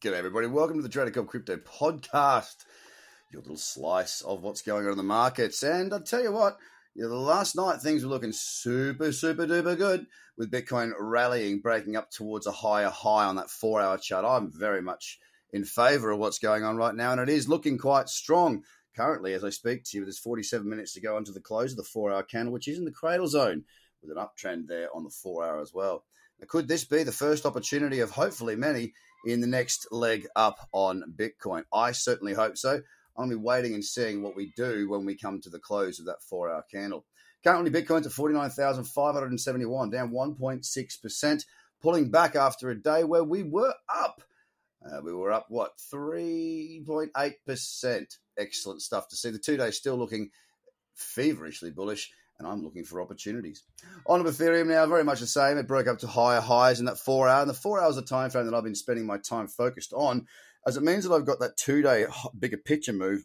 G'day, everybody. Welcome to the Trader Cobb Crypto Podcast, your little slice of what's going on in the markets. And I'll tell you what, you know, the last night things were looking super, super duper good with Bitcoin rallying, breaking up towards a higher high on that four hour chart. I'm very much in favor of what's going on right now, and it is looking quite strong currently as I speak to you. There's 47 minutes to go onto the close of the four hour candle, which is in the cradle zone with an uptrend there on the four hour as well. Now, could this be the first opportunity of hopefully many in the next leg up on Bitcoin? I certainly hope so. I'm going to be waiting and seeing what we do when we come to the close of that four hour candle. Currently, Bitcoin's at 49,571, down 1.6%, pulling back after a day where we were up. Uh, we were up, what, 3.8%. Excellent stuff to see. The two days still looking feverishly bullish and I'm looking for opportunities. On to Ethereum now, very much the same. It broke up to higher highs in that four hour, and the four hours of time frame that I've been spending my time focused on, as it means that I've got that two day bigger picture move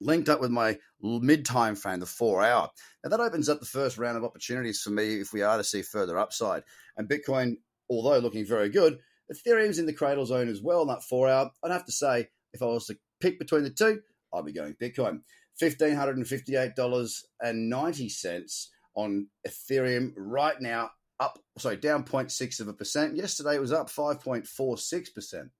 linked up with my mid time frame, the four hour. Now that opens up the first round of opportunities for me if we are to see further upside. And Bitcoin, although looking very good, Ethereum's in the cradle zone as well in that four hour. I'd have to say, if I was to pick between the two, I'd be going Bitcoin. $1,558.90 on Ethereum right now, up, sorry, down 0.6 of a percent. Yesterday it was up 5.46%.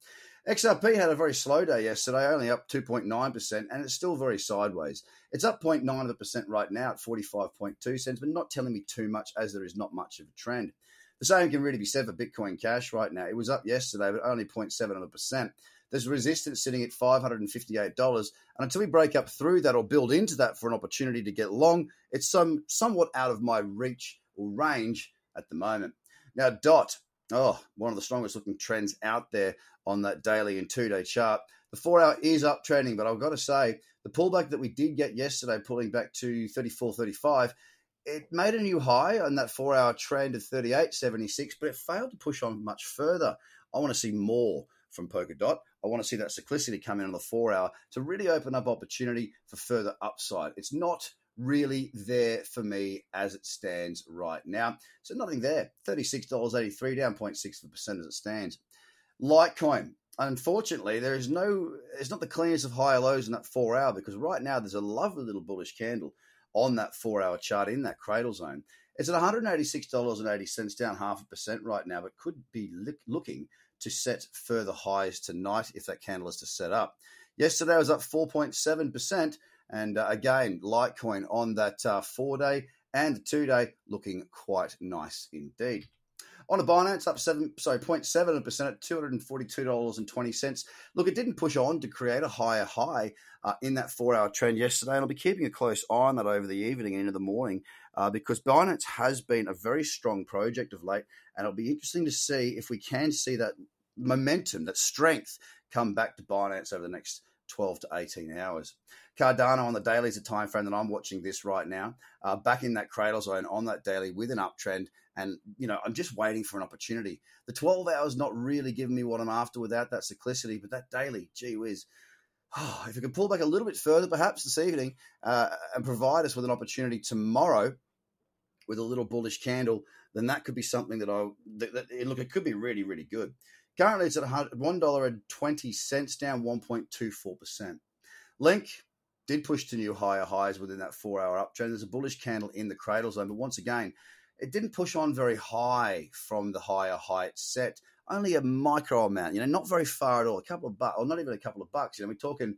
XRP had a very slow day yesterday, only up 2.9%, and it's still very sideways. It's up 0.9 of a percent right now at 45.2 cents, but not telling me too much as there is not much of a trend. The same can really be said for Bitcoin Cash right now. It was up yesterday, but only 0.7 of a percent. There's resistance sitting at $558. And until we break up through that or build into that for an opportunity to get long, it's some somewhat out of my reach or range at the moment. Now, DOT, oh, one of the strongest looking trends out there on that daily and two day chart. The four hour is up trending, but I've got to say, the pullback that we did get yesterday, pulling back to 34, 35, it made a new high on that four hour trend of 38.76, but it failed to push on much further. I want to see more from Polkadot. I want to see that cyclicity come in on the four hour to really open up opportunity for further upside. It's not really there for me as it stands right now. So nothing there. $36.83 down 0.6% as it stands. Litecoin. Unfortunately, there is no, it's not the cleanest of higher lows in that four hour because right now there's a lovely little bullish candle on that four hour chart in that cradle zone. It's at $186.80, down half a percent right now, but could be looking to set further highs tonight if that candle is to set up. Yesterday was up 4.7%. And uh, again, Litecoin on that uh, four day and two day looking quite nice indeed. On a Binance, up seven, sorry, 0.7 percent at two hundred and forty-two dollars and twenty cents. Look, it didn't push on to create a higher high uh, in that four-hour trend yesterday, and I'll be keeping a close eye on that over the evening and into the morning uh, because Binance has been a very strong project of late, and it'll be interesting to see if we can see that momentum, that strength come back to Binance over the next 12 to 18 hours. Cardano on the daily is a time frame that I'm watching this right now, uh, back in that cradle zone on that daily with an uptrend. And, you know, I'm just waiting for an opportunity. The 12 hours not really giving me what I'm after without that cyclicity, but that daily, gee whiz. Oh, if we can pull back a little bit further, perhaps this evening, uh, and provide us with an opportunity tomorrow with a little bullish candle, then that could be something that I that, that, look. It could be really, really good. Currently, it's at $1.20, down 1.24%. Link did push to new higher highs within that four hour uptrend. There's a bullish candle in the cradle zone, but once again, it didn't push on very high from the higher height set. Only a micro amount, you know, not very far at all. A couple of bucks, or not even a couple of bucks. You know, we're talking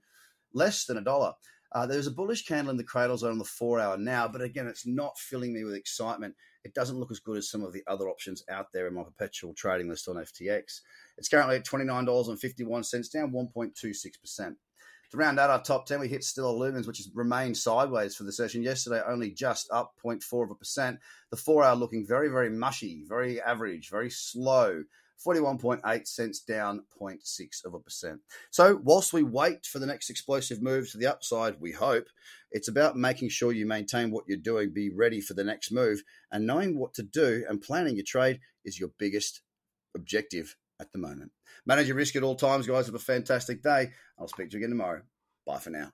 less than a dollar. Uh, there's a bullish candle in the cradle zone on the four hour now, but again, it's not filling me with excitement. It doesn't look as good as some of the other options out there in my perpetual trading list on FTX. It's currently at $29.51, down 1.26%. To round out our top 10, we hit Stellar Lumens, which has remained sideways for the session. Yesterday, only just up 0.4 of a percent. The four hour looking very, very mushy, very average, very slow. 41.8 cents down 0.6 of a percent. So, whilst we wait for the next explosive move to the upside, we hope, it's about making sure you maintain what you're doing, be ready for the next move, and knowing what to do and planning your trade is your biggest objective at the moment. Manage your risk at all times, guys. Have a fantastic day. I'll speak to you again tomorrow. Bye for now.